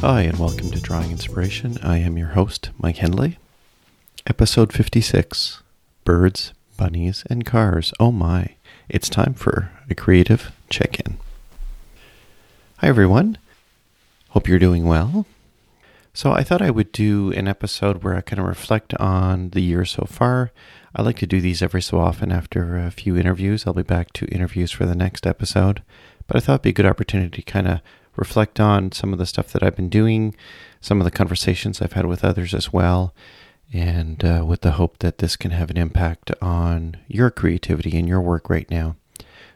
Hi, and welcome to Drawing Inspiration. I am your host, Mike Hendley. Episode 56 Birds, Bunnies, and Cars. Oh my, it's time for a creative check in. Hi, everyone. Hope you're doing well. So, I thought I would do an episode where I kind of reflect on the year so far. I like to do these every so often after a few interviews. I'll be back to interviews for the next episode. But I thought it'd be a good opportunity to kind of reflect on some of the stuff that I've been doing, some of the conversations I've had with others as well, and uh, with the hope that this can have an impact on your creativity and your work right now.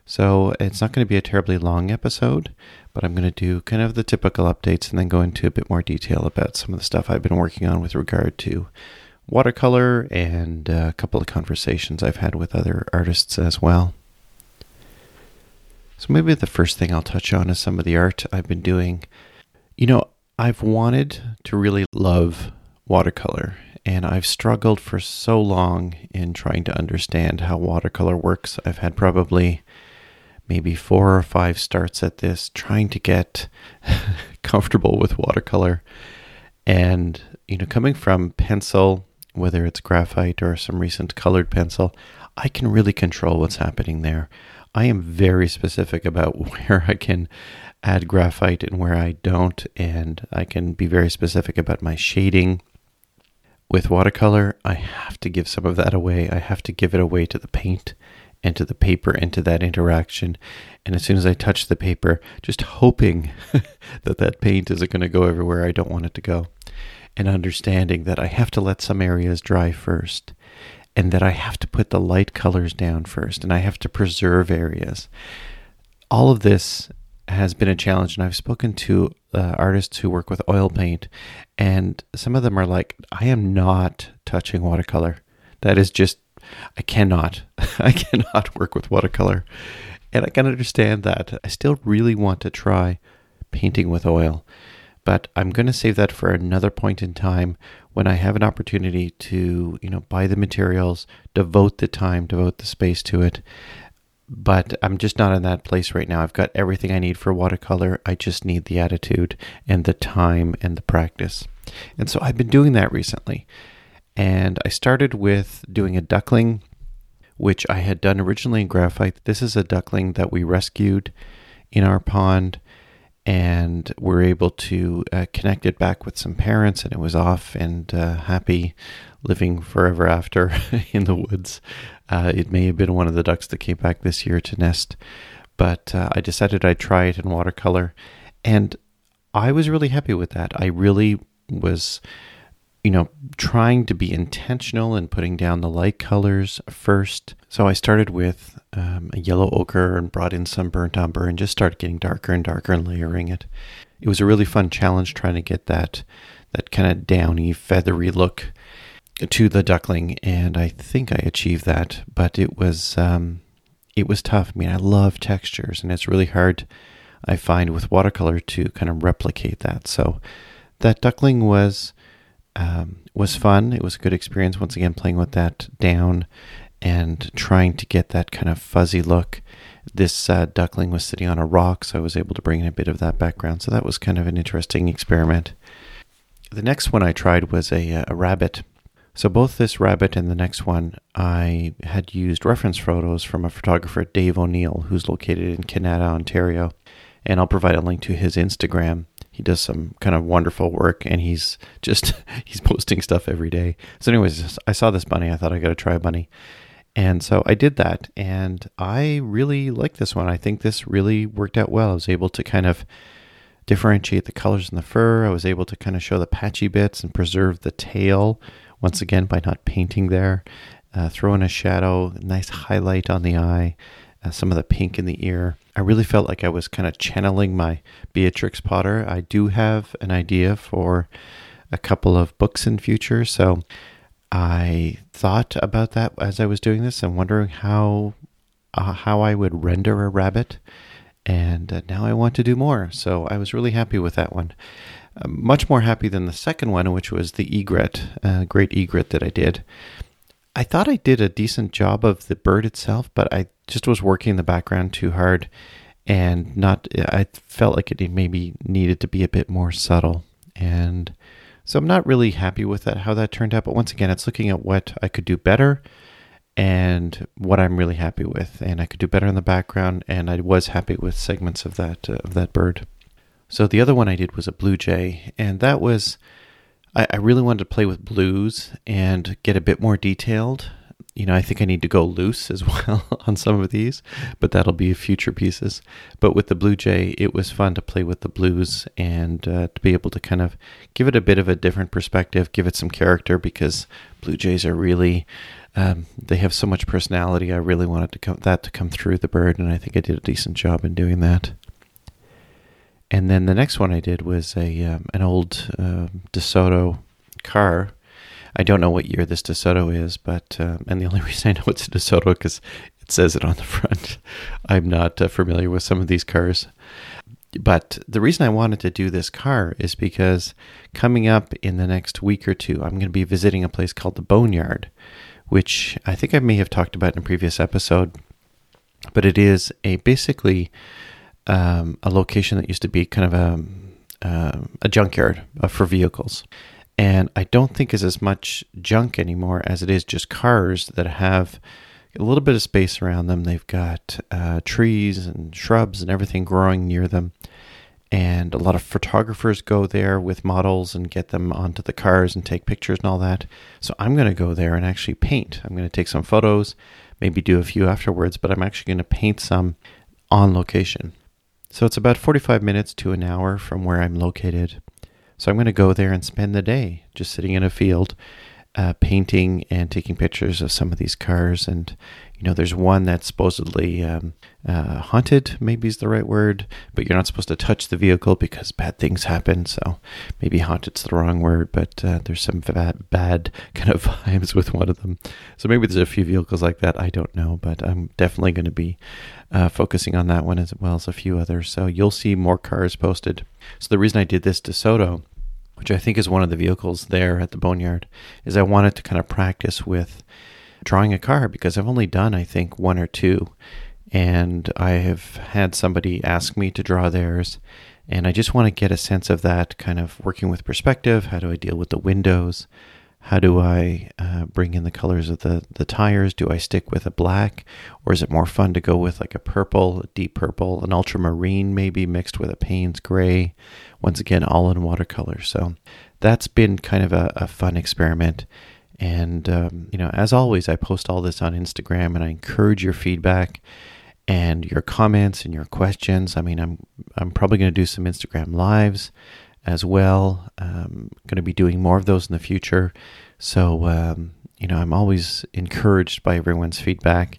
So it's not going to be a terribly long episode, but I'm going to do kind of the typical updates and then go into a bit more detail about some of the stuff I've been working on with regard to watercolor and uh, a couple of conversations I've had with other artists as well. So maybe the first thing I'll touch on is some of the art I've been doing. You know, I've wanted to really love watercolor, and I've struggled for so long in trying to understand how watercolor works. I've had probably maybe four or five starts at this, trying to get comfortable with watercolor. And, you know, coming from pencil, whether it's graphite or some recent colored pencil, I can really control what's happening there. I am very specific about where I can add graphite and where I don't, and I can be very specific about my shading. With watercolor, I have to give some of that away. I have to give it away to the paint and to the paper and to that interaction. And as soon as I touch the paper, just hoping that that paint isn't going to go everywhere I don't want it to go. And understanding that I have to let some areas dry first and that I have to put the light colors down first and I have to preserve areas. All of this has been a challenge, and I've spoken to uh, artists who work with oil paint, and some of them are like, I am not touching watercolor. That is just, I cannot, I cannot work with watercolor. And I can understand that. I still really want to try painting with oil, but I'm going to save that for another point in time when I have an opportunity to, you know, buy the materials, devote the time, devote the space to it. But I'm just not in that place right now. I've got everything I need for watercolor. I just need the attitude and the time and the practice. And so I've been doing that recently. And I started with doing a duckling, which I had done originally in graphite. This is a duckling that we rescued in our pond and we're able to uh, connect it back with some parents, and it was off and uh, happy living forever after in the woods. Uh, it may have been one of the ducks that came back this year to nest, but uh, I decided I'd try it in watercolor, and I was really happy with that. I really was you know, trying to be intentional and putting down the light colors first. So I started with um, a yellow ochre and brought in some burnt umber and just started getting darker and darker and layering it. It was a really fun challenge trying to get that that kind of downy, feathery look to the duckling, and I think I achieved that. But it was um, it was tough. I mean, I love textures, and it's really hard. I find with watercolor to kind of replicate that. So that duckling was um, was fun. It was a good experience once again playing with that down and trying to get that kind of fuzzy look. This uh, duckling was sitting on a rock, so I was able to bring in a bit of that background. So that was kind of an interesting experiment. The next one I tried was a, uh, a rabbit. So both this rabbit and the next one, I had used reference photos from a photographer, Dave O'Neill, who's located in Canada, Ontario. And I'll provide a link to his Instagram he does some kind of wonderful work and he's just he's posting stuff every day. So anyways i saw this bunny. I thought i got to try a bunny. And so i did that and i really like this one. I think this really worked out well. I was able to kind of differentiate the colors in the fur. I was able to kind of show the patchy bits and preserve the tail once again by not painting there. Uh, throw in a shadow nice highlight on the eye uh, some of the pink in the ear. I really felt like I was kind of channeling my Beatrix Potter. I do have an idea for a couple of books in future, so I thought about that as I was doing this and wondering how uh, how I would render a rabbit. And uh, now I want to do more, so I was really happy with that one. Uh, much more happy than the second one, which was the egret, uh, great egret that I did. I thought I did a decent job of the bird itself, but I just was working in the background too hard and not I felt like it maybe needed to be a bit more subtle. And so I'm not really happy with that, how that turned out. But once again, it's looking at what I could do better and what I'm really happy with. And I could do better in the background, and I was happy with segments of that uh, of that bird. So the other one I did was a blue jay, and that was I really wanted to play with blues and get a bit more detailed. You know, I think I need to go loose as well on some of these, but that'll be future pieces. But with the Blue Jay, it was fun to play with the blues and uh, to be able to kind of give it a bit of a different perspective, give it some character because Blue Jays are really um, they have so much personality. I really wanted to come, that to come through the bird, and I think I did a decent job in doing that. And then the next one I did was a um, an old uh, DeSoto car. I don't know what year this DeSoto is, but uh, and the only reason I know it's a DeSoto because it says it on the front. I'm not uh, familiar with some of these cars. But the reason I wanted to do this car is because coming up in the next week or two, I'm going to be visiting a place called the Boneyard, which I think I may have talked about in a previous episode. But it is a basically um, a location that used to be kind of a, uh, a junkyard uh, for vehicles. And I don't think is as much junk anymore as it is just cars that have a little bit of space around them. They've got uh, trees and shrubs and everything growing near them. And a lot of photographers go there with models and get them onto the cars and take pictures and all that. So I'm going to go there and actually paint. I'm going to take some photos, maybe do a few afterwards, but I'm actually going to paint some on location. So it's about 45 minutes to an hour from where I'm located. So I'm going to go there and spend the day just sitting in a field, uh, painting and taking pictures of some of these cars. And, you know, there's one that's supposedly um, uh, haunted, maybe is the right word, but you're not supposed to touch the vehicle because bad things happen. So maybe haunted's the wrong word, but uh, there's some bad, bad kind of vibes with one of them. So maybe there's a few vehicles like that. I don't know, but I'm definitely going to be uh, focusing on that one as well as a few others. So you'll see more cars posted. So the reason I did this DeSoto, which I think is one of the vehicles there at the Boneyard, is I wanted to kind of practice with drawing a car because I've only done, I think, one or two and I have had somebody ask me to draw theirs. And I just want to get a sense of that kind of working with perspective. How do I deal with the windows? How do I uh, bring in the colors of the, the tires? Do I stick with a black? Or is it more fun to go with like a purple, a deep purple, an ultramarine maybe mixed with a Payne's gray? Once again, all in watercolor. So that's been kind of a, a fun experiment. And, um, you know, as always, I post all this on Instagram and I encourage your feedback and your comments and your questions. I mean, I'm I'm probably going to do some Instagram lives as well. I'm going to be doing more of those in the future. So um, you know, I'm always encouraged by everyone's feedback,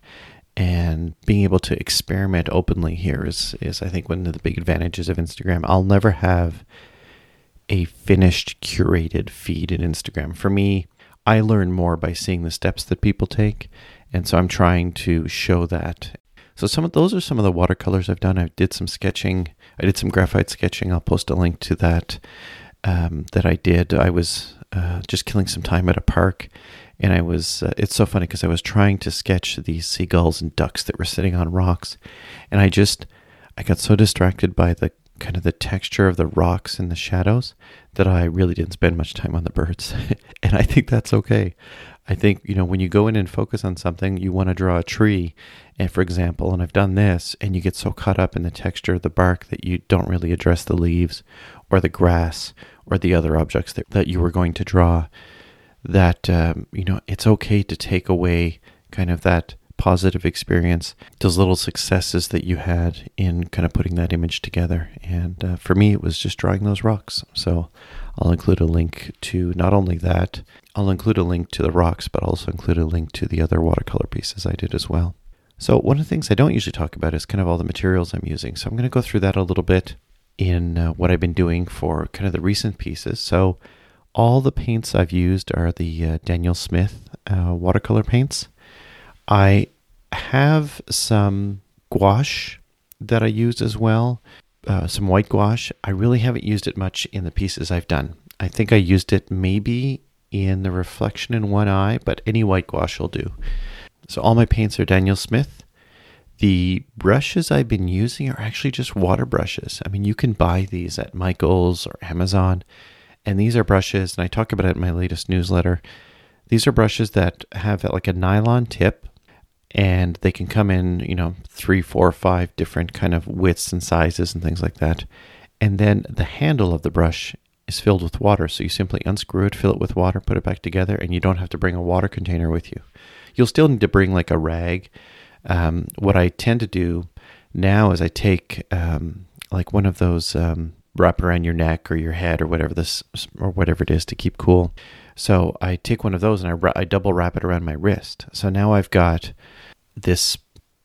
and being able to experiment openly here is is I think one of the big advantages of Instagram. I'll never have a finished curated feed in Instagram. For me, I learn more by seeing the steps that people take. And so I'm trying to show that so some of those are some of the watercolors I've done. I did some sketching. I did some graphite sketching. I'll post a link to that um, that I did. I was uh, just killing some time at a park, and I was. Uh, it's so funny because I was trying to sketch these seagulls and ducks that were sitting on rocks, and I just I got so distracted by the kind of the texture of the rocks and the shadows that I really didn't spend much time on the birds, and I think that's okay. I think, you know, when you go in and focus on something, you want to draw a tree, and for example, and I've done this, and you get so caught up in the texture of the bark that you don't really address the leaves or the grass or the other objects that, that you were going to draw. That, um, you know, it's okay to take away kind of that positive experience, those little successes that you had in kind of putting that image together. And uh, for me, it was just drawing those rocks. So I'll include a link to not only that, I'll include a link to the rocks, but also include a link to the other watercolor pieces I did as well. So, one of the things I don't usually talk about is kind of all the materials I'm using. So, I'm going to go through that a little bit in uh, what I've been doing for kind of the recent pieces. So, all the paints I've used are the uh, Daniel Smith uh, watercolor paints. I have some gouache that I used as well, uh, some white gouache. I really haven't used it much in the pieces I've done. I think I used it maybe in the reflection in one eye, but any white gouache will do. So all my paints are Daniel Smith. The brushes I've been using are actually just water brushes. I mean, you can buy these at Michael's or Amazon, And these are brushes, and I talk about it in my latest newsletter. These are brushes that have like a nylon tip, and they can come in, you know, three, four, five different kind of widths and sizes and things like that. And then the handle of the brush is filled with water. So you simply unscrew it, fill it with water, put it back together, and you don't have to bring a water container with you. You'll still need to bring like a rag. Um, what I tend to do now is I take um, like one of those um, wrap around your neck or your head or whatever this or whatever it is to keep cool. So I take one of those and I, I double wrap it around my wrist. So now I've got this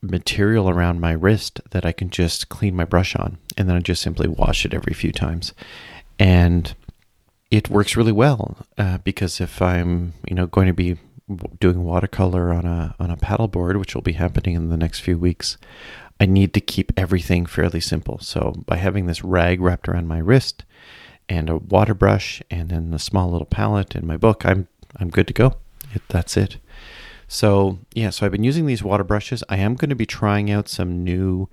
material around my wrist that I can just clean my brush on, and then I just simply wash it every few times, and it works really well uh, because if I'm you know going to be doing watercolor on a on a paddleboard, which will be happening in the next few weeks, I need to keep everything fairly simple. So by having this rag wrapped around my wrist and a water brush and then a small little palette in my book, I'm I'm good to go. It, that's it. So yeah, so I've been using these water brushes. I am going to be trying out some new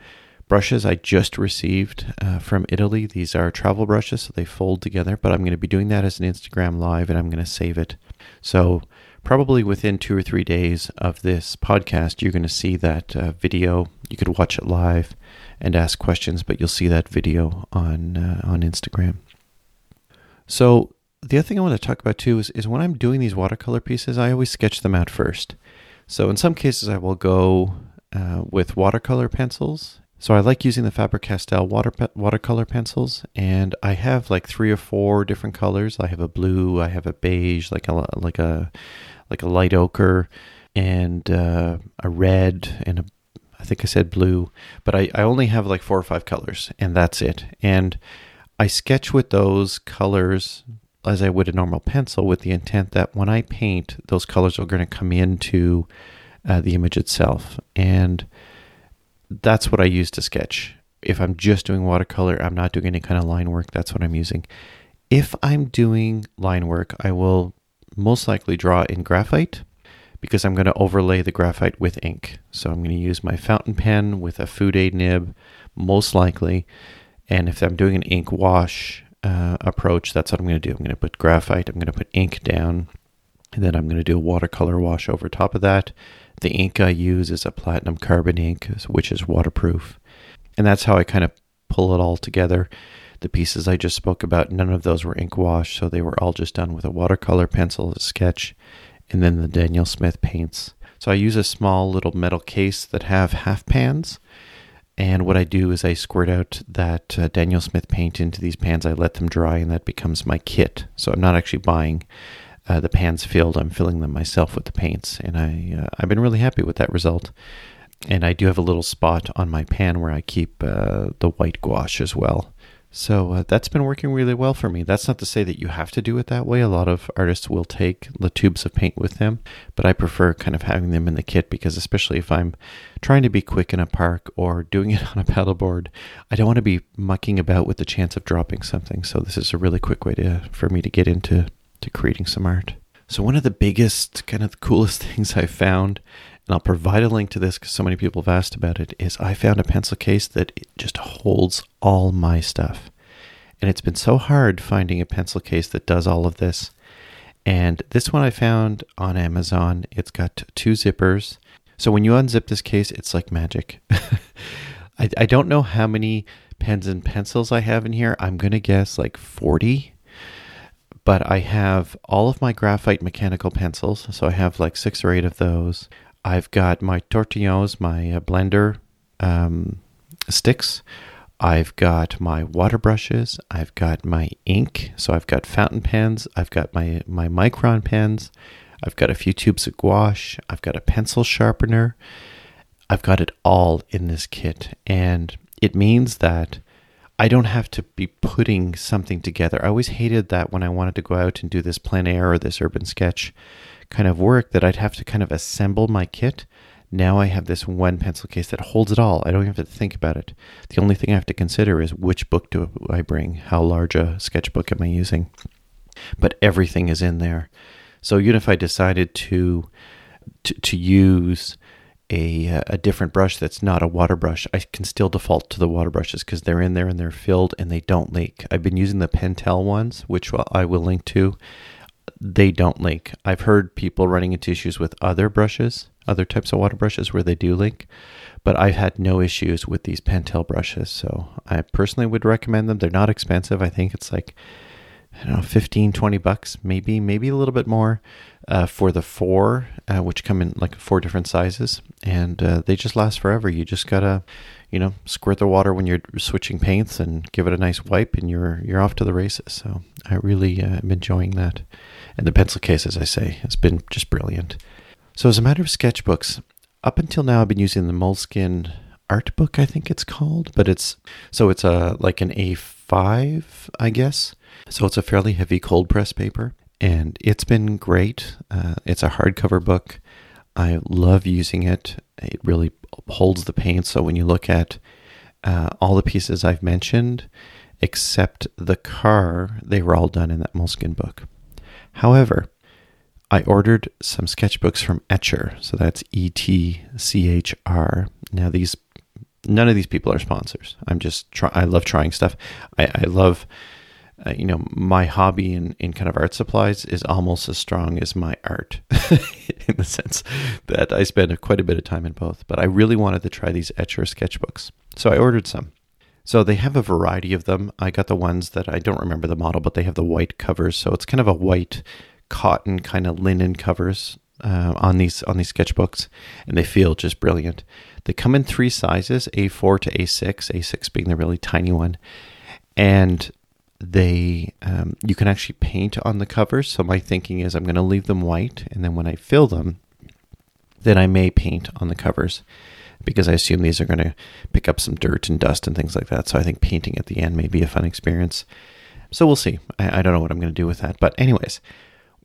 brushes I just received uh, from Italy. These are travel brushes, so they fold together. But I'm going to be doing that as an Instagram live, and I'm going to save it. So probably within two or three days of this podcast, you're going to see that uh, video. You could watch it live and ask questions, but you'll see that video on uh, on Instagram. So the other thing I want to talk about too is, is when I'm doing these watercolor pieces, I always sketch them out first. So in some cases, I will go uh, with watercolor pencils. So I like using the Faber-Castell water pe- watercolor pencils, and I have like three or four different colors. I have a blue, I have a beige, like a like a like a light ochre, and uh, a red, and a I think I said blue, but I, I only have like four or five colors, and that's it. And I sketch with those colors as I would a normal pencil with the intent that when I paint, those colors are going to come into uh, the image itself. And that's what I use to sketch. If I'm just doing watercolor, I'm not doing any kind of line work, that's what I'm using. If I'm doing line work, I will most likely draw in graphite because I'm going to overlay the graphite with ink. So I'm going to use my fountain pen with a Fude nib, most likely. And if I'm doing an ink wash, uh, approach, that's what I'm going to do. I'm going to put graphite, I'm going to put ink down, and then I'm going to do a watercolor wash over top of that. The ink I use is a platinum carbon ink, which is waterproof. And that's how I kind of pull it all together. The pieces I just spoke about, none of those were ink wash, so they were all just done with a watercolor pencil, a sketch, and then the Daniel Smith paints. So I use a small little metal case that have half pans and what I do is I squirt out that uh, Daniel Smith paint into these pans. I let them dry, and that becomes my kit. So I'm not actually buying uh, the pans filled. I'm filling them myself with the paints, and I uh, I've been really happy with that result. And I do have a little spot on my pan where I keep uh, the white gouache as well. So uh, that's been working really well for me. That's not to say that you have to do it that way. A lot of artists will take the tubes of paint with them, but I prefer kind of having them in the kit because, especially if I'm trying to be quick in a park or doing it on a paddleboard, I don't want to be mucking about with the chance of dropping something. So this is a really quick way to for me to get into to creating some art. So one of the biggest, kind of the coolest things I found and I'll provide a link to this because so many people have asked about it, is I found a pencil case that just holds all my stuff. And it's been so hard finding a pencil case that does all of this. And this one I found on Amazon. It's got two zippers. So when you unzip this case, it's like magic. I, I don't know how many pens and pencils I have in here. I'm going to guess like 40 but I have all of my graphite mechanical pencils. So I have like six or eight of those. I've got my tortillons, my uh, blender um, sticks. I've got my water brushes. I've got my ink. So I've got fountain pens. I've got my, my micron pens. I've got a few tubes of gouache. I've got a pencil sharpener. I've got it all in this kit. And it means that I don't have to be putting something together. I always hated that when I wanted to go out and do this plein air or this urban sketch kind of work that I'd have to kind of assemble my kit. Now I have this one pencil case that holds it all. I don't have to think about it. The only thing I have to consider is which book do I bring? How large a sketchbook am I using? But everything is in there. So even if I decided to to, to use a, a different brush that's not a water brush, I can still default to the water brushes because they're in there and they're filled and they don't leak. I've been using the Pentel ones, which I will link to. They don't leak. I've heard people running into issues with other brushes, other types of water brushes where they do leak, but I've had no issues with these Pentel brushes. So I personally would recommend them. They're not expensive. I think it's like I don't know, 15, 20 bucks, maybe, maybe a little bit more uh, for the four, uh, which come in like four different sizes. And uh, they just last forever. You just got to, you know, squirt the water when you're switching paints and give it a nice wipe and you're, you're off to the races. So I really uh, am enjoying that. And the pencil case, as I say, has been just brilliant. So as a matter of sketchbooks, up until now, I've been using the Moleskine art book, I think it's called, but it's, so it's a, like an A5, I guess so it's a fairly heavy cold press paper, and it's been great. Uh, it's a hardcover book. I love using it. It really holds the paint. So when you look at uh, all the pieces I've mentioned, except the car, they were all done in that Moleskine book. However, I ordered some sketchbooks from Etchr, so that's E T C H R. Now these, none of these people are sponsors. I'm just try. I love trying stuff. I, I love uh, you know, my hobby in, in kind of art supplies is almost as strong as my art in the sense that I spend quite a bit of time in both. But I really wanted to try these Etchr sketchbooks. So I ordered some. So they have a variety of them. I got the ones that I don't remember the model, but they have the white covers. So it's kind of a white cotton kind of linen covers uh, on these on these sketchbooks, and they feel just brilliant. They come in three sizes: A4 to A6. A6 being the really tiny one, and they um, you can actually paint on the covers. So my thinking is I'm going to leave them white, and then when I fill them, then I may paint on the covers because I assume these are going to pick up some dirt and dust and things like that. So I think painting at the end may be a fun experience. So we'll see. I, I don't know what I'm going to do with that, but anyways,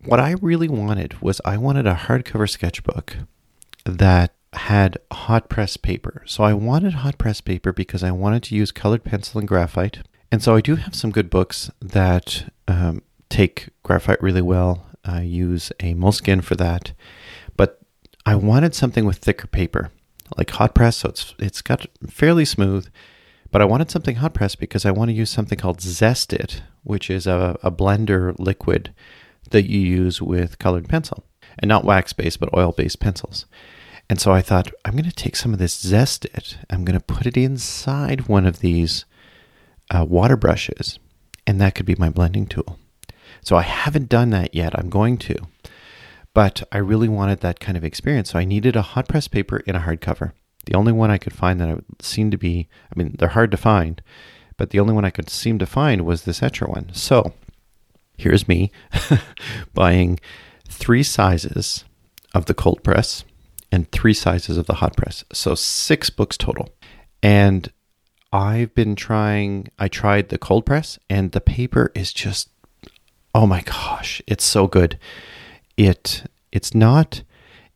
what I really wanted was I wanted a hardcover sketchbook that had hot press paper. So I wanted hot press paper because I wanted to use colored pencil and graphite and so I do have some good books that um, take graphite really well. I use a Moleskine for that, but I wanted something with thicker paper, like hot press. So it's it's got fairly smooth, but I wanted something hot press because I want to use something called Zest-it, which is a, a blender liquid that you use with colored pencil, and not wax based, but oil based pencils. And so I thought I'm going to take some of this Zest-it. I'm going to put it inside one of these uh, water brushes, and that could be my blending tool. So I haven't done that yet. I'm going to. But I really wanted that kind of experience. So I needed a hot press paper in a hardcover. The only one I could find that I seemed to be, I mean, they're hard to find, but the only one I could seem to find was this Etchr one. So here's me buying three sizes of the cold press and three sizes of the hot press. So six books total. And I've been trying, I tried the cold press, and the paper is just, oh my gosh, it's so good. It, it's not,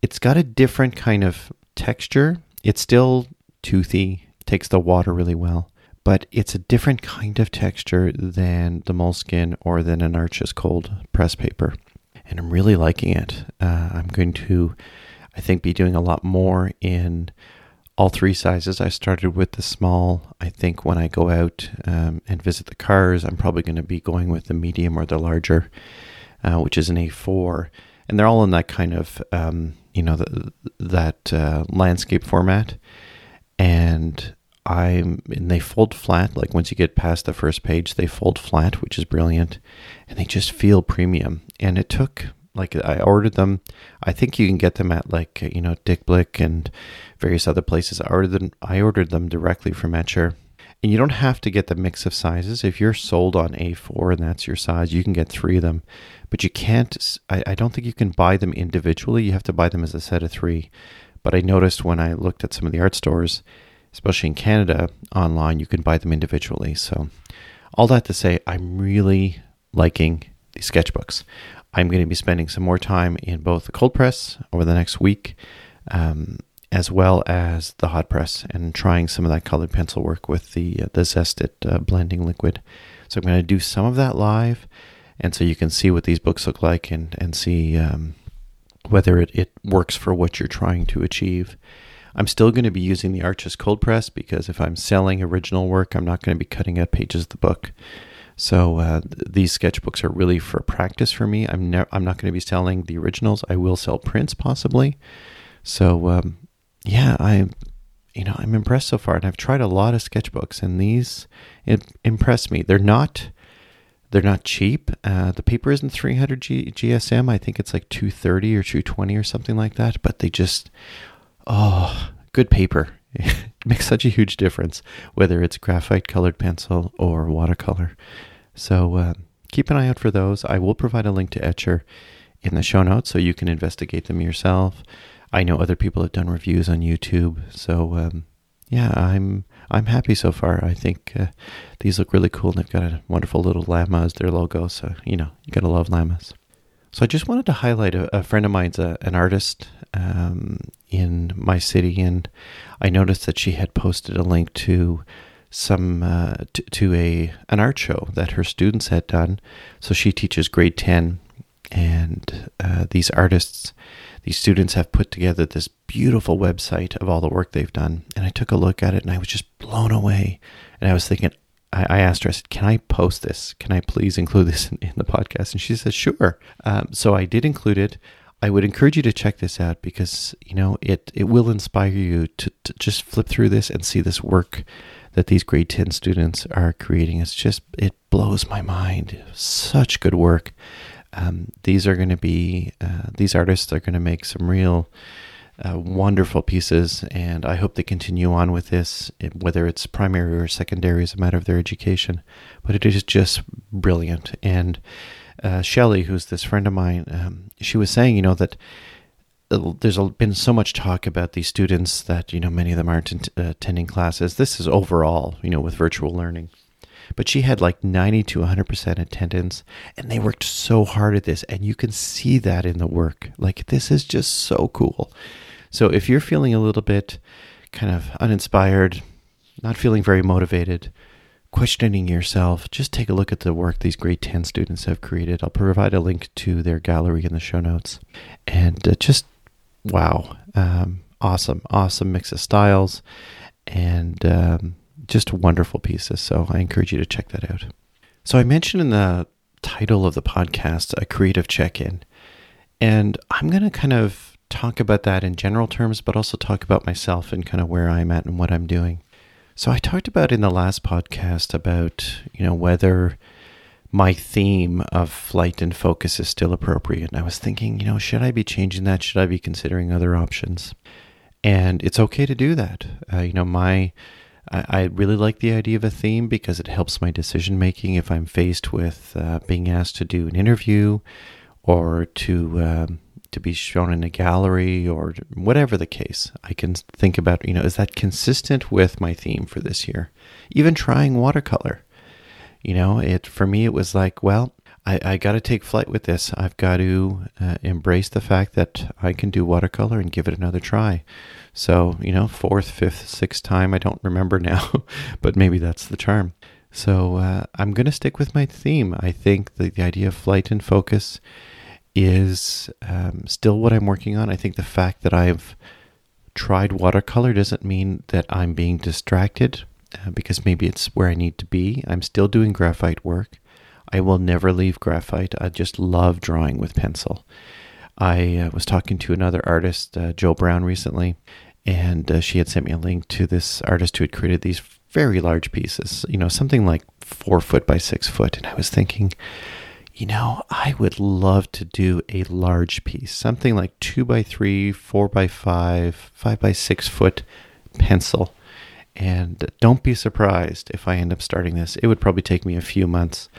it's got a different kind of texture. It's still toothy, takes the water really well, but it's a different kind of texture than the Moleskine or than an Arches cold press paper. And I'm really liking it. Uh, I'm going to, I think, be doing a lot more in all three sizes. I started with the small. I think when I go out um, and visit the cars, I'm probably going to be going with the medium or the larger, uh, which is an A4. And they're all in that kind of, um, you know, the, that uh, landscape format. And I'm, and they fold flat. Like once you get past the first page, they fold flat, which is brilliant. And they just feel premium. And it took like I ordered them. I think you can get them at like you know Dick Blick and various other places. I ordered them. I ordered them directly from Etchr. And you don't have to get the mix of sizes. If you're sold on A4 and that's your size, you can get three of them. But you can't, I, I don't think you can buy them individually. You have to buy them as a set of three. But I noticed when I looked at some of the art stores, especially in Canada online, you can buy them individually. So, all that to say, I'm really liking these sketchbooks. I'm going to be spending some more time in both the cold press over the next week, um, as well as the hot press, and trying some of that colored pencil work with the uh, the Zest-it uh, blending liquid. So I'm going to do some of that live, and so you can see what these books look like and and see um, whether it, it works for what you're trying to achieve. I'm still going to be using the Arches cold press because if I'm selling original work, I'm not going to be cutting out pages of the book. So uh, these sketchbooks are really for practice for me. I'm ne- I'm not going to be selling the originals. I will sell prints possibly. So um, yeah, I you know I'm impressed so far, and I've tried a lot of sketchbooks, and these impress me. They're not they're not cheap. Uh, the paper isn't 300 G- GSM. I think it's like 230 or 220 or something like that. But they just oh, good paper. makes such a huge difference whether it's graphite colored pencil or watercolor. So uh, keep an eye out for those. I will provide a link to Etchr in the show notes so you can investigate them yourself. I know other people have done reviews on YouTube, so um, yeah, I'm I'm happy so far. I think uh, these look really cool, and they've got a wonderful little llama as their logo. So you know you gotta love llamas. So I just wanted to highlight a, a friend of mine's a, an artist um, in my city, and I noticed that she had posted a link to some uh, t- to a an art show that her students had done. So she teaches grade ten, and uh, these artists, these students have put together this beautiful website of all the work they've done. And I took a look at it, and I was just blown away. And I was thinking, I, asked her, I said, "Can I post this? Can I please include this in, in the podcast?" And she said, "Sure." Um, so I did include it. I would encourage you to check this out because you know it it will inspire you to, to just flip through this and see this work that these grade 10 students are creating. It's just it blows my mind. Such good work. Um, these are going to be uh, these artists are going to make some real uh, wonderful pieces, and I hope they continue on with this, whether it's primary or secondary as a matter of their education. But it is just brilliant, and uh, Shelley, who's this friend of mine, um, she was saying, you know, that uh, there's been so much talk about these students that, you know, many of them aren't uh, attending classes. This is overall, you know, with virtual learning. But she had like 90 to 100% attendance, and they worked so hard at this. And you can see that in the work. Like, this is just so cool. So, if you're feeling a little bit kind of uninspired, not feeling very motivated, questioning yourself, just take a look at the work these grade 10 students have created. I'll provide a link to their gallery in the show notes. And uh, just wow, um, awesome, awesome mix of styles and um, just wonderful pieces. So I encourage you to check that out. So I mentioned in the title of the podcast a creative check in. And I'm going to kind of talk about that in general terms, but also talk about myself and kind of where I'm at and what I'm doing. So I talked about in the last podcast about, you know, whether my theme of flight and focus is still appropriate. And I was thinking, you know, should I be changing that? Should I be considering other options? And it's okay to do that. Uh, you know, my I, I, really like the idea of a theme because it helps my decision making if I'm faced with uh, being asked to do an interview or to um, to be shown in a gallery or whatever the case, I can think about, you know, is that consistent with my theme for this year? Even trying watercolor. You know, it for me it was like, well, I, I got to take flight with this. I've got to uh, embrace the fact that I can do watercolor and give it another try. So, you know, fourth, fifth, sixth time, I don't remember now, but maybe that's the charm. So uh, I'm going to stick with my theme. I think the, the idea of flight and focus is um, still what I'm working on. I think the fact that I've tried watercolor doesn't mean that I'm being distracted uh, because maybe it's where I need to be. I'm still doing graphite work. I will never leave graphite. I just love drawing with pencil. I uh, was talking to another artist, uh, Joe Brown, recently, and uh, she had sent me a link to this artist who had created these very large pieces, you know, something like four foot by six foot. And I was thinking, you know, I would love to do a large piece, something like two by three, four by five, five by six foot pencil. And don't be surprised if I end up starting this. It would probably take me a few months,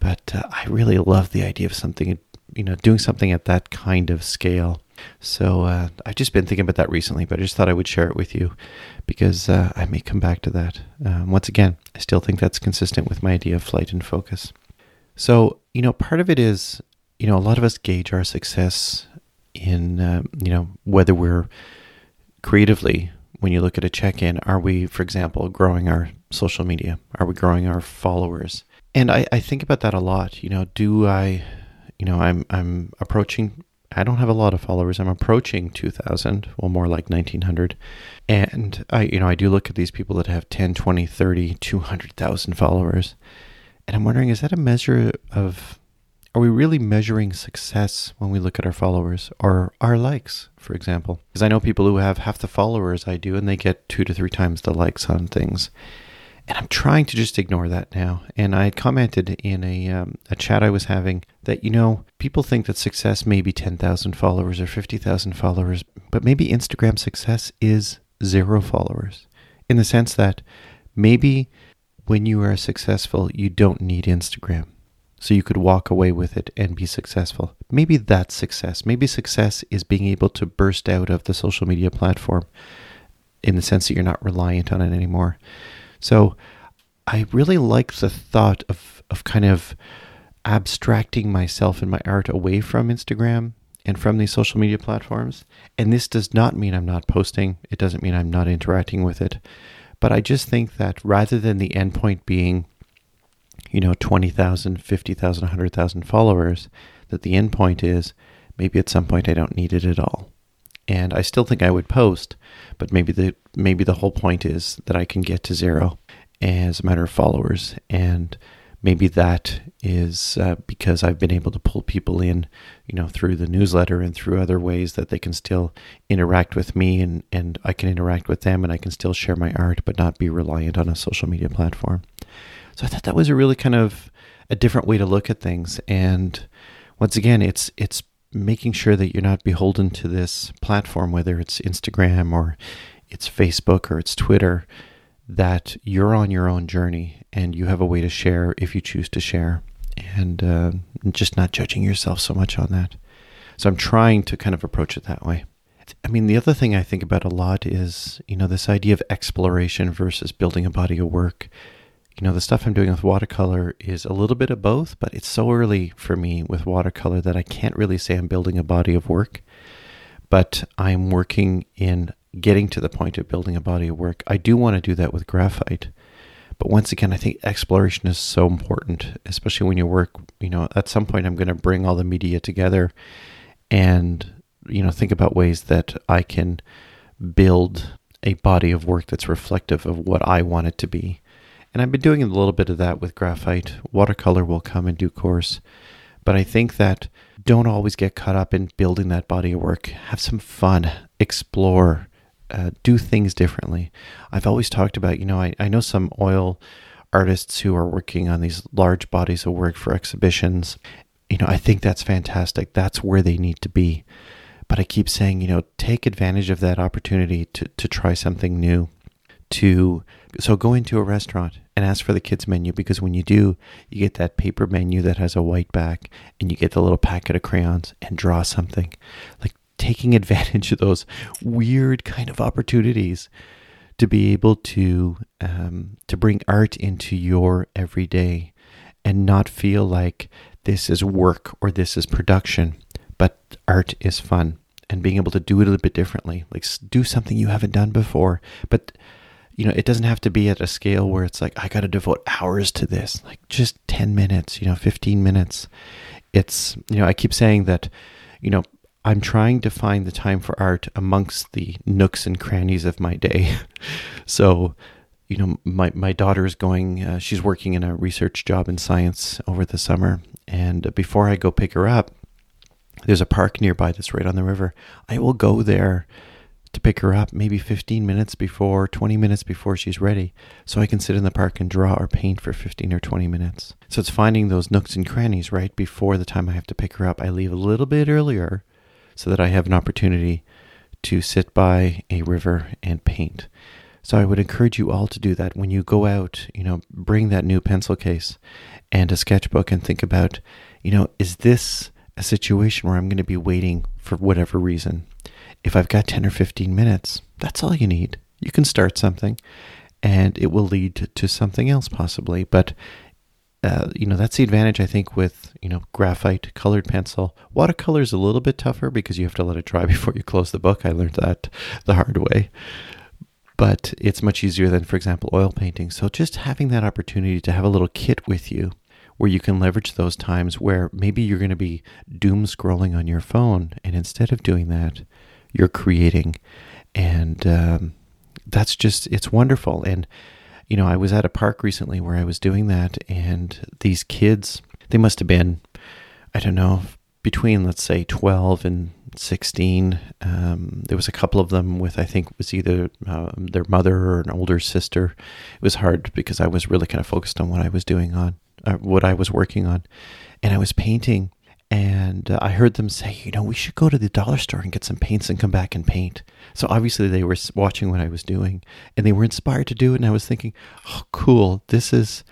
but uh, I really love the idea of something, you know, doing something at that kind of scale. So uh, I've just been thinking about that recently, but I just thought I would share it with you because uh, I may come back to that. Um, once again, I still think that's consistent with my idea of flight and focus. So, you know, part of it is, you know, a lot of us gauge our success in, uh, you know, whether we're creatively, when you look at a check in, are we, for example, growing our social media? Are we growing our followers? And I, I think about that a lot. You know, do I, you know, I'm, I'm approaching I don't have a lot of followers. I'm approaching 2,000, well, more like 1,900. And I, you know, I do look at these people that have 10, 20, 30, 200,000 followers. And I'm wondering, is that a measure of, are we really measuring success when we look at our followers or our likes, for example? Because I know people who have half the followers I do and they get two to three times the likes on things. And I'm trying to just ignore that now. And I had commented in a, um, a chat I was having that, you know, people think that success may be 10,000 followers or 50,000 followers, but maybe Instagram success is zero followers in the sense that maybe when you are successful, you don't need Instagram. So you could walk away with it and be successful. Maybe that's success. Maybe success is being able to burst out of the social media platform in the sense that you're not reliant on it anymore. So I really like the thought of, of kind of abstracting myself and my art away from Instagram and from these social media platforms. And this does not mean I'm not posting, it doesn't mean I'm not interacting with it. But I just think that rather than the endpoint being, you know, 20,000, 50,000, 100,000 followers, that the endpoint is maybe at some point I don't need it at all. And I still think I would post, but maybe the maybe the whole point is that I can get to zero as a matter of followers, and maybe that is uh, because I've been able to pull people in, you know, through the newsletter and through other ways that they can still interact with me, and and I can interact with them, and I can still share my art, but not be reliant on a social media platform. So I thought that was a really kind of a different way to look at things, and once again, it's it's making sure that you're not beholden to this platform, whether it's Instagram or it's Facebook or it's Twitter, that you're on your own journey and you have a way to share if you choose to share and uh, just not judging yourself so much on that. So I'm trying to kind of approach it that way. I mean, the other thing I think about a lot is, you know, this idea of exploration versus building a body of work you know, the stuff I'm doing with watercolor is a little bit of both, but it's so early for me with watercolor that I can't really say I'm building a body of work. But I'm working in getting to the point of building a body of work. I do want to do that with graphite. But once again, I think exploration is so important, especially when you work, you know, at some point I'm going to bring all the media together and, you know, think about ways that I can build a body of work that's reflective of what I want it to be and I've been doing a little bit of that with graphite. Watercolor will come in due course. But I think that don't always get caught up in building that body of work. Have some fun, explore, uh, do things differently. I've always talked about, you know, I, I know some oil artists who are working on these large bodies of work for exhibitions. You know, I think that's fantastic. That's where they need to be. But I keep saying, you know, take advantage of that opportunity to, to try something new, to so go into a restaurant and ask for the kids menu because when you do, you get that paper menu that has a white back and you get the little packet of crayons and draw something. Like taking advantage of those weird kind of opportunities to be able to um, to bring art into your everyday and not feel like this is work or this is production, but art is fun and being able to do it a little bit differently, like do something you haven't done before, but you know, it doesn't have to be at a scale where it's like, I got to devote hours to this, like just 10 minutes, you know, 15 minutes. It's, you know, I keep saying that, you know, I'm trying to find the time for art amongst the nooks and crannies of my day. so, you know, my, my daughter is going, uh, she's working in a research job in science over the summer. And before I go pick her up, there's a park nearby that's right on the river. I will go there to pick her up maybe 15 minutes before, 20 minutes before she's ready, so I can sit in the park and draw or paint for 15 or 20 minutes. So it's finding those nooks and crannies right before the time I have to pick her up. I leave a little bit earlier so that I have an opportunity to sit by a river and paint. So I would encourage you all to do that when you go out, you know, bring that new pencil case and a sketchbook and think about, you know, is this a situation where I'm going to be waiting for whatever reason? if I've got 10 or 15 minutes, that's all you need. You can start something and it will lead to, something else possibly. But, uh, you know, that's the advantage, I think, with, you know, graphite, colored pencil. Watercolor is a little bit tougher because you have to let it dry before you close the book. I learned that the hard way. But it's much easier than, for example, oil painting. So just having that opportunity to have a little kit with you where you can leverage those times where maybe you're going to be doom scrolling on your phone. And instead of doing that, you're creating. And um, that's just, it's wonderful. And, you know, I was at a park recently where I was doing that, and these kids, they must have been, I don't know, between, let's say, 12 and 16. Um, there was a couple of them with, I think, was either uh, their mother or an older sister. It was hard because I was really kind of focused on what I was doing on, uh, what I was working on, and I was painting. And uh, I heard them say, you know, we should go to the dollar store and get some paints and come back and paint. So obviously they were watching what I was doing, and they were inspired to do it. And I was thinking, oh, cool! This is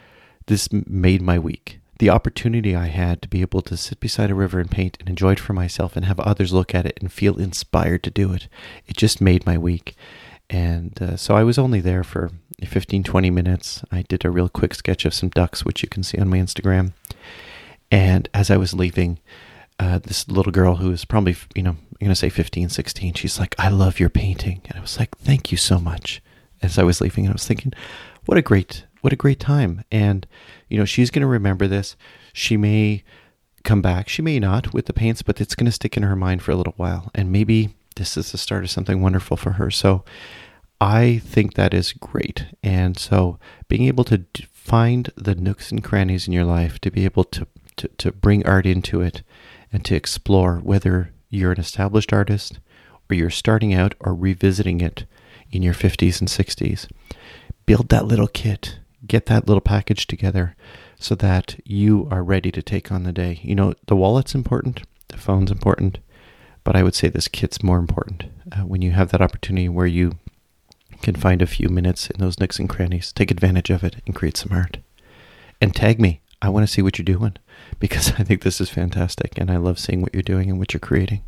this made my week the opportunity I had to be able to sit beside a river and paint and enjoy it for myself and have others look at it and feel inspired to do it, it just made my week. And uh, so I was only there for 15, 20 minutes. I did a real quick sketch of some ducks, which you can see on my Instagram. And as I was leaving, uh, this little girl who was probably, you know, I'm going to say 15, 16, she's like, I love your painting. And I was like, thank you so much. As I was leaving, I was thinking, what a great what a great time. And, you know, she's going to remember this. She may come back, she may not with the paints, but it's going to stick in her mind for a little while. And maybe this is the start of something wonderful for her. So I think that is great. And so being able to find the nooks and crannies in your life, to be able to, to, to bring art into it and to explore whether you're an established artist or you're starting out or revisiting it in your 50s and 60s. Build that little kit get that little package together so that you are ready to take on the day. You know, the wallet's important, the phone's important, but I would say this kit's more important. Uh, when you have that opportunity where you can find a few minutes in those nooks and crannies, take advantage of it and create some art. And tag me. I want to see what you're doing because I think this is fantastic and I love seeing what you're doing and what you're creating.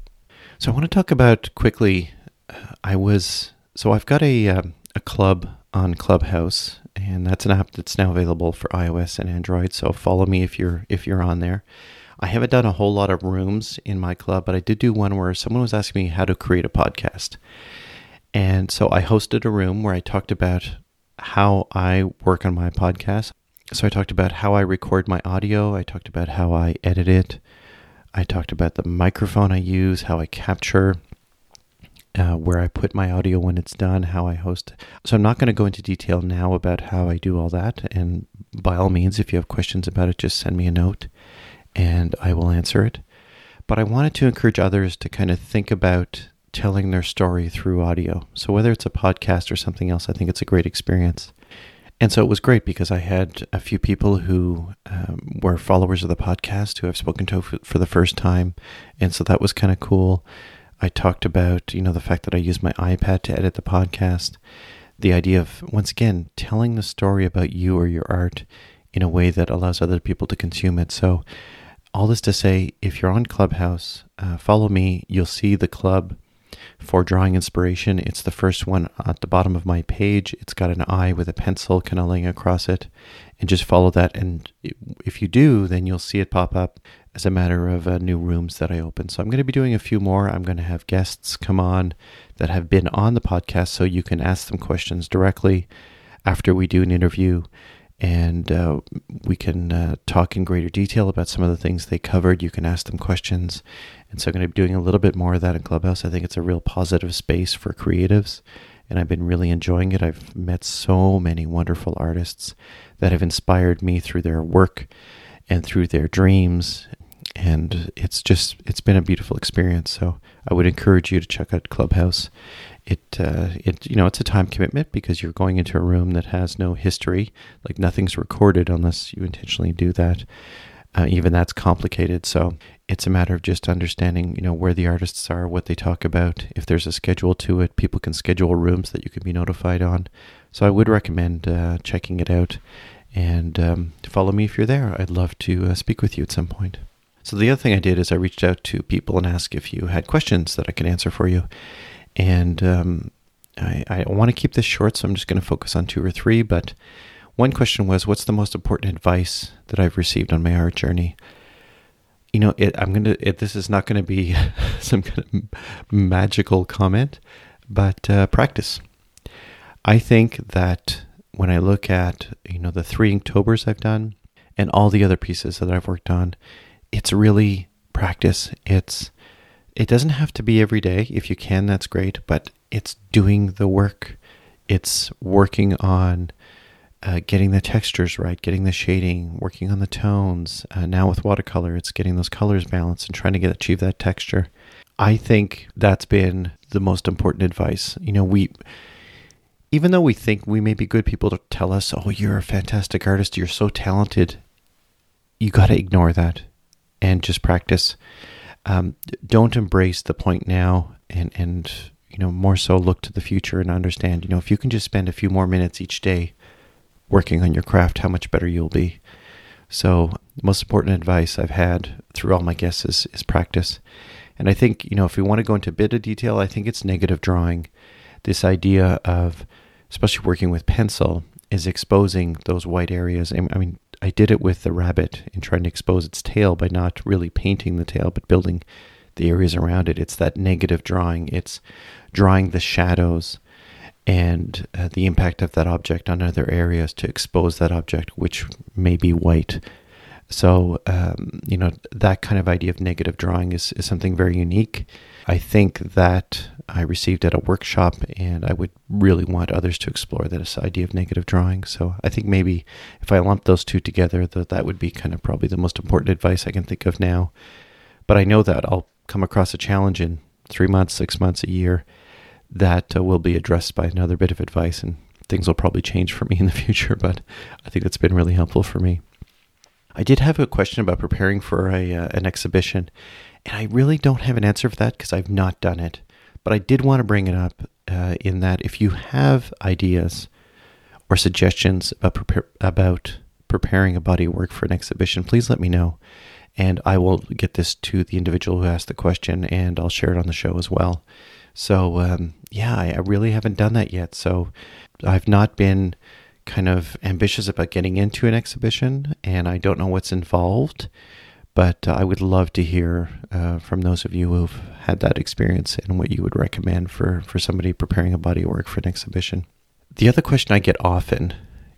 So I want to talk about quickly. Uh, I was so I've got a uh, a club on Clubhouse and that's an app that's now available for iOS and Android. So follow me if you're if you're on there. I haven't done a whole lot of rooms in my club, but I did do one where someone was asking me how to create a podcast. And so I hosted a room where I talked about how I work on my podcast. So I talked about how I record my audio, I talked about how I edit it, I talked about the microphone I use, how I capture uh, where I put my audio when it's done, how I host. So I'm not going to go into detail now about how I do all that. And by all means, if you have questions about it, just send me a note and I will answer it. But I wanted to encourage others to kind of think about telling their story through audio. So whether it's a podcast or something else, I think it's a great experience. And so it was great because I had a few people who um, were followers of the podcast who I've spoken to for the first time. And so that was kind of cool. I talked about, you know, the fact that I use my iPad to edit the podcast. The idea of, once again, telling the story about you or your art in a way that allows other people to consume it. So, all this to say, if you're on Clubhouse, uh, follow me. You'll see the club for drawing inspiration. It's the first one at the bottom of my page. It's got an eye with a pencil laying across it. And just follow that. And if you do, then you'll see it pop up as a matter of uh, new rooms that I open. So I'm going to be doing a few more. I'm going to have guests come on that have been on the podcast so you can ask them questions directly after we do an interview and uh, we can uh, talk in greater detail about some of the things they covered. You can ask them questions. And so I'm going to be doing a little bit more of that in Clubhouse. I think it's a real positive space for creatives, and I've been really enjoying it. I've met so many wonderful artists that have inspired me through their work and through their dreams and it's just it's been a beautiful experience. So I would encourage you to check out Clubhouse. It uh, it you know it's a time commitment because you're going into a room that has no history, like nothing's recorded unless you intentionally do that. Uh, even that's complicated. So it's a matter of just understanding, you know, where the artists are, what they talk about. If there's a schedule to it, people can schedule rooms that you can be notified on. So I would recommend uh, checking it out and um, follow me if you're there. I'd love to uh, speak with you at some point. So the other thing I did is I reached out to people and asked if you had questions that I can answer for you. And um, I, I want to keep this short, so I'm just going to focus on two or three. But one question was, what's the most important advice that I've received on my art journey? You know, it, I'm going to. This is not going to be some kind of magical comment, but uh, practice. I think that when I look at you know the three Octobers I've done, and all the other pieces that I've worked on, it's really practice. It's it doesn't have to be every day. If you can, that's great, but it's doing the work. It's working on uh, getting the textures right, getting the shading, working on the tones. Uh, now with watercolor, it's getting those colors balanced and trying to get achieve that texture. I think that's been the most important advice. You know, we even though we think we may be good people to tell us, "Oh, you're a fantastic artist, you're so talented," you got to ignore that and just practice. Um, don't embrace the point now, and and you know more so look to the future and understand. You know, if you can just spend a few more minutes each day working on your craft, how much better you'll be. So, the most important advice I've had through all my guests is, is practice. And I think, you know, if we want to go into a bit of detail, I think it's negative drawing. This idea of, especially working with pencil, is exposing those white areas. I mean, I did it with the rabbit in trying to expose its tail by not really painting the tail, but building the areas around it. It's that negative drawing. It's drawing the shadows and uh, the impact of that object on other areas to expose that object, which may be white. So, um, you know, that kind of idea of negative drawing is, is something very unique. I think that I received at a workshop, and I would really want others to explore this idea of negative drawing. So, I think maybe if I lump those two together, that that would be kind of probably the most important advice I can think of now. But I know that I'll come across a challenge in three months, six months, a year that uh, will be addressed by another bit of advice, and things will probably change for me in the future. But I think that's been really helpful for me. I did have a question about preparing for a uh, an exhibition, and I really don't have an answer for that because I've not done it. But I did want to bring it up uh, in that if you have ideas or suggestions about prepare, about preparing a body of work for an exhibition, please let me know, and I will get this to the individual who asked the question, and I'll share it on the show as well. So um, yeah, I, I really haven't done that yet. So I've not been kind of ambitious about getting into an exhibition, and I don't know what's involved. But uh, I would love to hear uh, from those of you who've had that experience and what you would recommend for, for somebody preparing a body of work for an exhibition. The other question I get often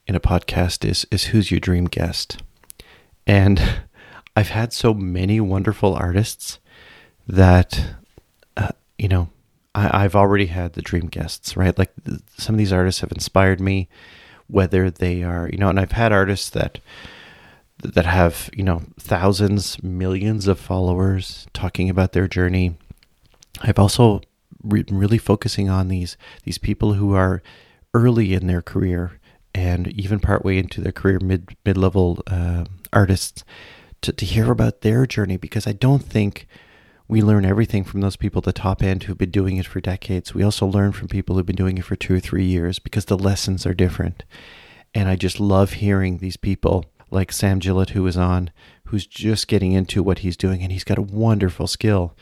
in a podcast is is who's your dream guest? And I've had so many wonderful artists that uh, you know I, have already had the dream guests, right? Like some of these artists have inspired me, whether they are, you know, and I've had artists that that have, you know, thousands, millions of followers talking about their journey. I've also re- really focusing on these these people who are early in their career and even partway into their career, mid mid level uh, artists, to to hear about their journey because I don't think we learn everything from those people at the top end who've been doing it for decades. We also learn from people who've been doing it for two or three years because the lessons are different. And I just love hearing these people like Sam Gillett, who is on, who's just getting into what he's doing, and he's got a wonderful skill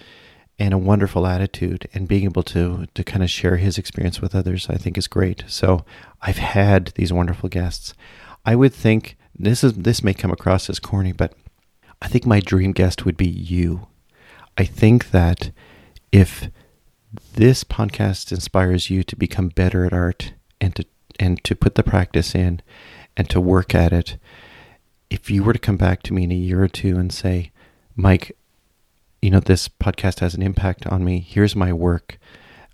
and a wonderful attitude, and being able to to kind of share his experience with others, I think is great. So I've had these wonderful guests. I would think this is this may come across as corny, but I think my dream guest would be you. I think that if this podcast inspires you to become better at art and to and to put the practice in and to work at it, if you were to come back to me in a year or two and say, Mike, you know, this podcast has an impact on me. Here's my work.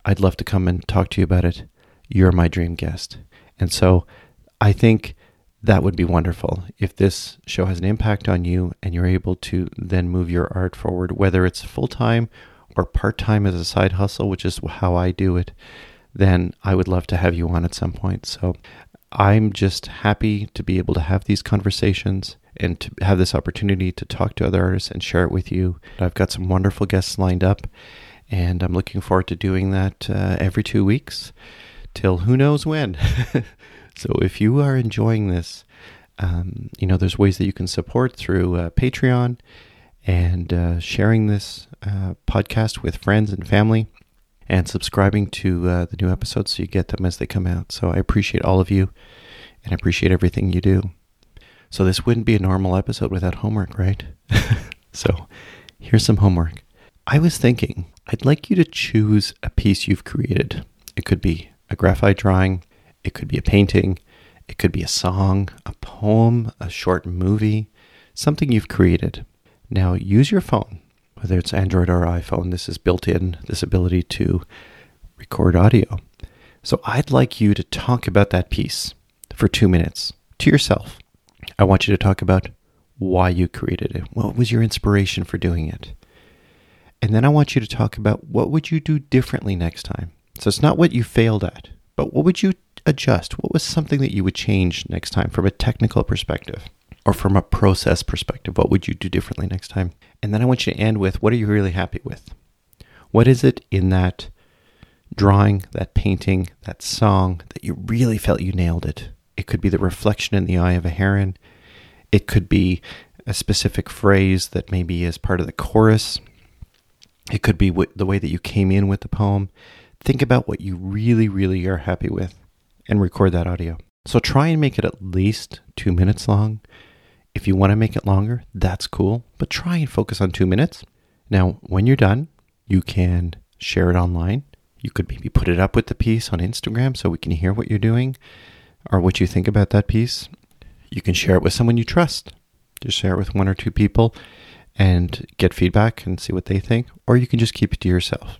I'd love to come and talk to you about it. You're my dream guest. And so I think that would be wonderful if this show has an impact on you and you're able to then move your art forward, whether it's full time or part time as a side hustle, which is how I do it. Then I would love to have you on at some point. So I'm just happy to be able to have these conversations and to have this opportunity to talk to other artists and share it with you. I've got some wonderful guests lined up, and I'm looking forward to doing that uh, every two weeks till who knows when. So if you are enjoying this, um, you know, there's ways that you can support through uh, Patreon and uh, sharing this uh, podcast with friends and family and subscribing to uh, the new episodes so you get them as they come out. So I appreciate all of you and I appreciate everything you do. So this wouldn't be a normal episode without homework, right? so here's some homework. I was thinking I'd like you to choose a piece you've created. It could be a graphite drawing, it could be a painting. It could be a song, a poem, a short movie, something you've created. Now use your phone, whether it's Android or iPhone. This is built in, this ability to record audio. So I'd like you to talk about that piece for two minutes to yourself. I want you to talk about why you created it. What was your inspiration for doing it? And then I want you to talk about what would you do differently next time. So it's not what you failed at, but what would you adjust? What was something that you would change next time from a technical perspective or from a process perspective? What would you do differently next time? And then I want you to end with what are you really happy with? What is it in that drawing, that painting, that song that you really felt you nailed it? It could be the reflection in the eye of a heron. It could be a specific phrase that maybe is part of the chorus. It could be the way that you came in with the poem. Think about what you really, really are happy with and record that audio. So try and make it at least two minutes long. If you want to make it longer, that's cool, but try and focus on two minutes. Now, when you're done, you can share it online. You could maybe put it up with the piece on Instagram so we can hear what you're doing or what you think about that piece. You can share it with someone you trust. Just share it with one or two people and get feedback and see what they think, or you can just keep it to yourself.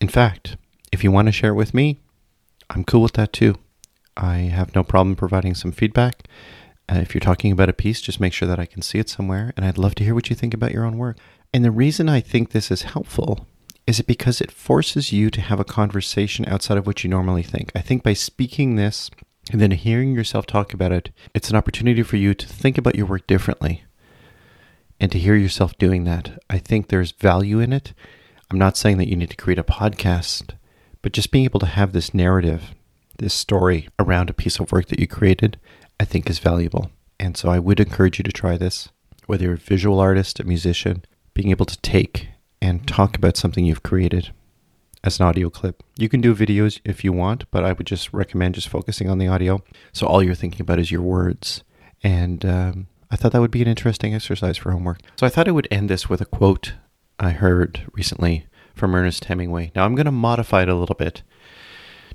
In fact, if you want to share it with me, I'm cool with that too. I have no problem providing some feedback. Uh, if you're talking about a piece, just make sure that I can see it somewhere, and I'd love to hear what you think about your own work. And the reason I think this is helpful is it because it forces you to have a conversation outside of what you normally think. I think by speaking this and then hearing yourself talk about it, it's an opportunity for you to think about your work differently and to hear yourself doing that. I think there's value in it. I'm not saying that you need to create a podcast, but just being able to have this narrative, this story around a piece of work that you created, I think is valuable. And so I would encourage you to try this, whether you're a visual artist, a musician, being able to take and talk about something you've created as an audio clip. You can do videos if you want, but I would just recommend just focusing on the audio. So all you're thinking about is your words. And um, I thought that would be an interesting exercise for homework. So I thought I would end this with a quote I heard recently from Ernest Hemingway. Now I'm going to modify it a little bit,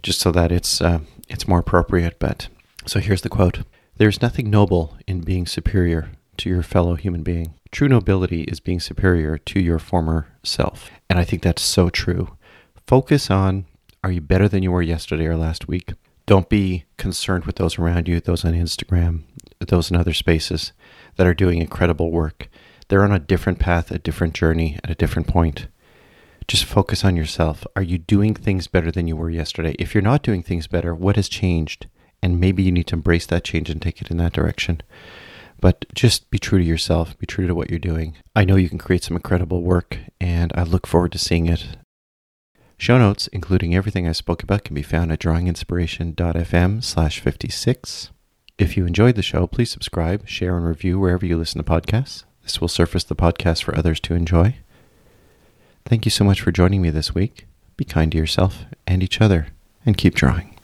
just so that it's uh, it's more appropriate. But so here's the quote: "There's nothing noble in being superior to your fellow human being. True nobility is being superior to your former self." And I think that's so true. Focus on: Are you better than you were yesterday or last week? Don't be concerned with those around you, those on Instagram, those in other spaces that are doing incredible work. They're on a different path, a different journey, at a different point. Just focus on yourself. Are you doing things better than you were yesterday? If you're not doing things better, what has changed? And maybe you need to embrace that change and take it in that direction. But just be true to yourself, be true to what you're doing. I know you can create some incredible work, and I look forward to seeing it. Show notes, including everything I spoke about, can be found at drawinginspiration.fm slash 56. If you enjoyed the show, please subscribe, share, and review wherever you listen to podcasts. This will surface the podcast for others to enjoy. Thank you so much for joining me this week. Be kind to yourself and each other, and keep drawing.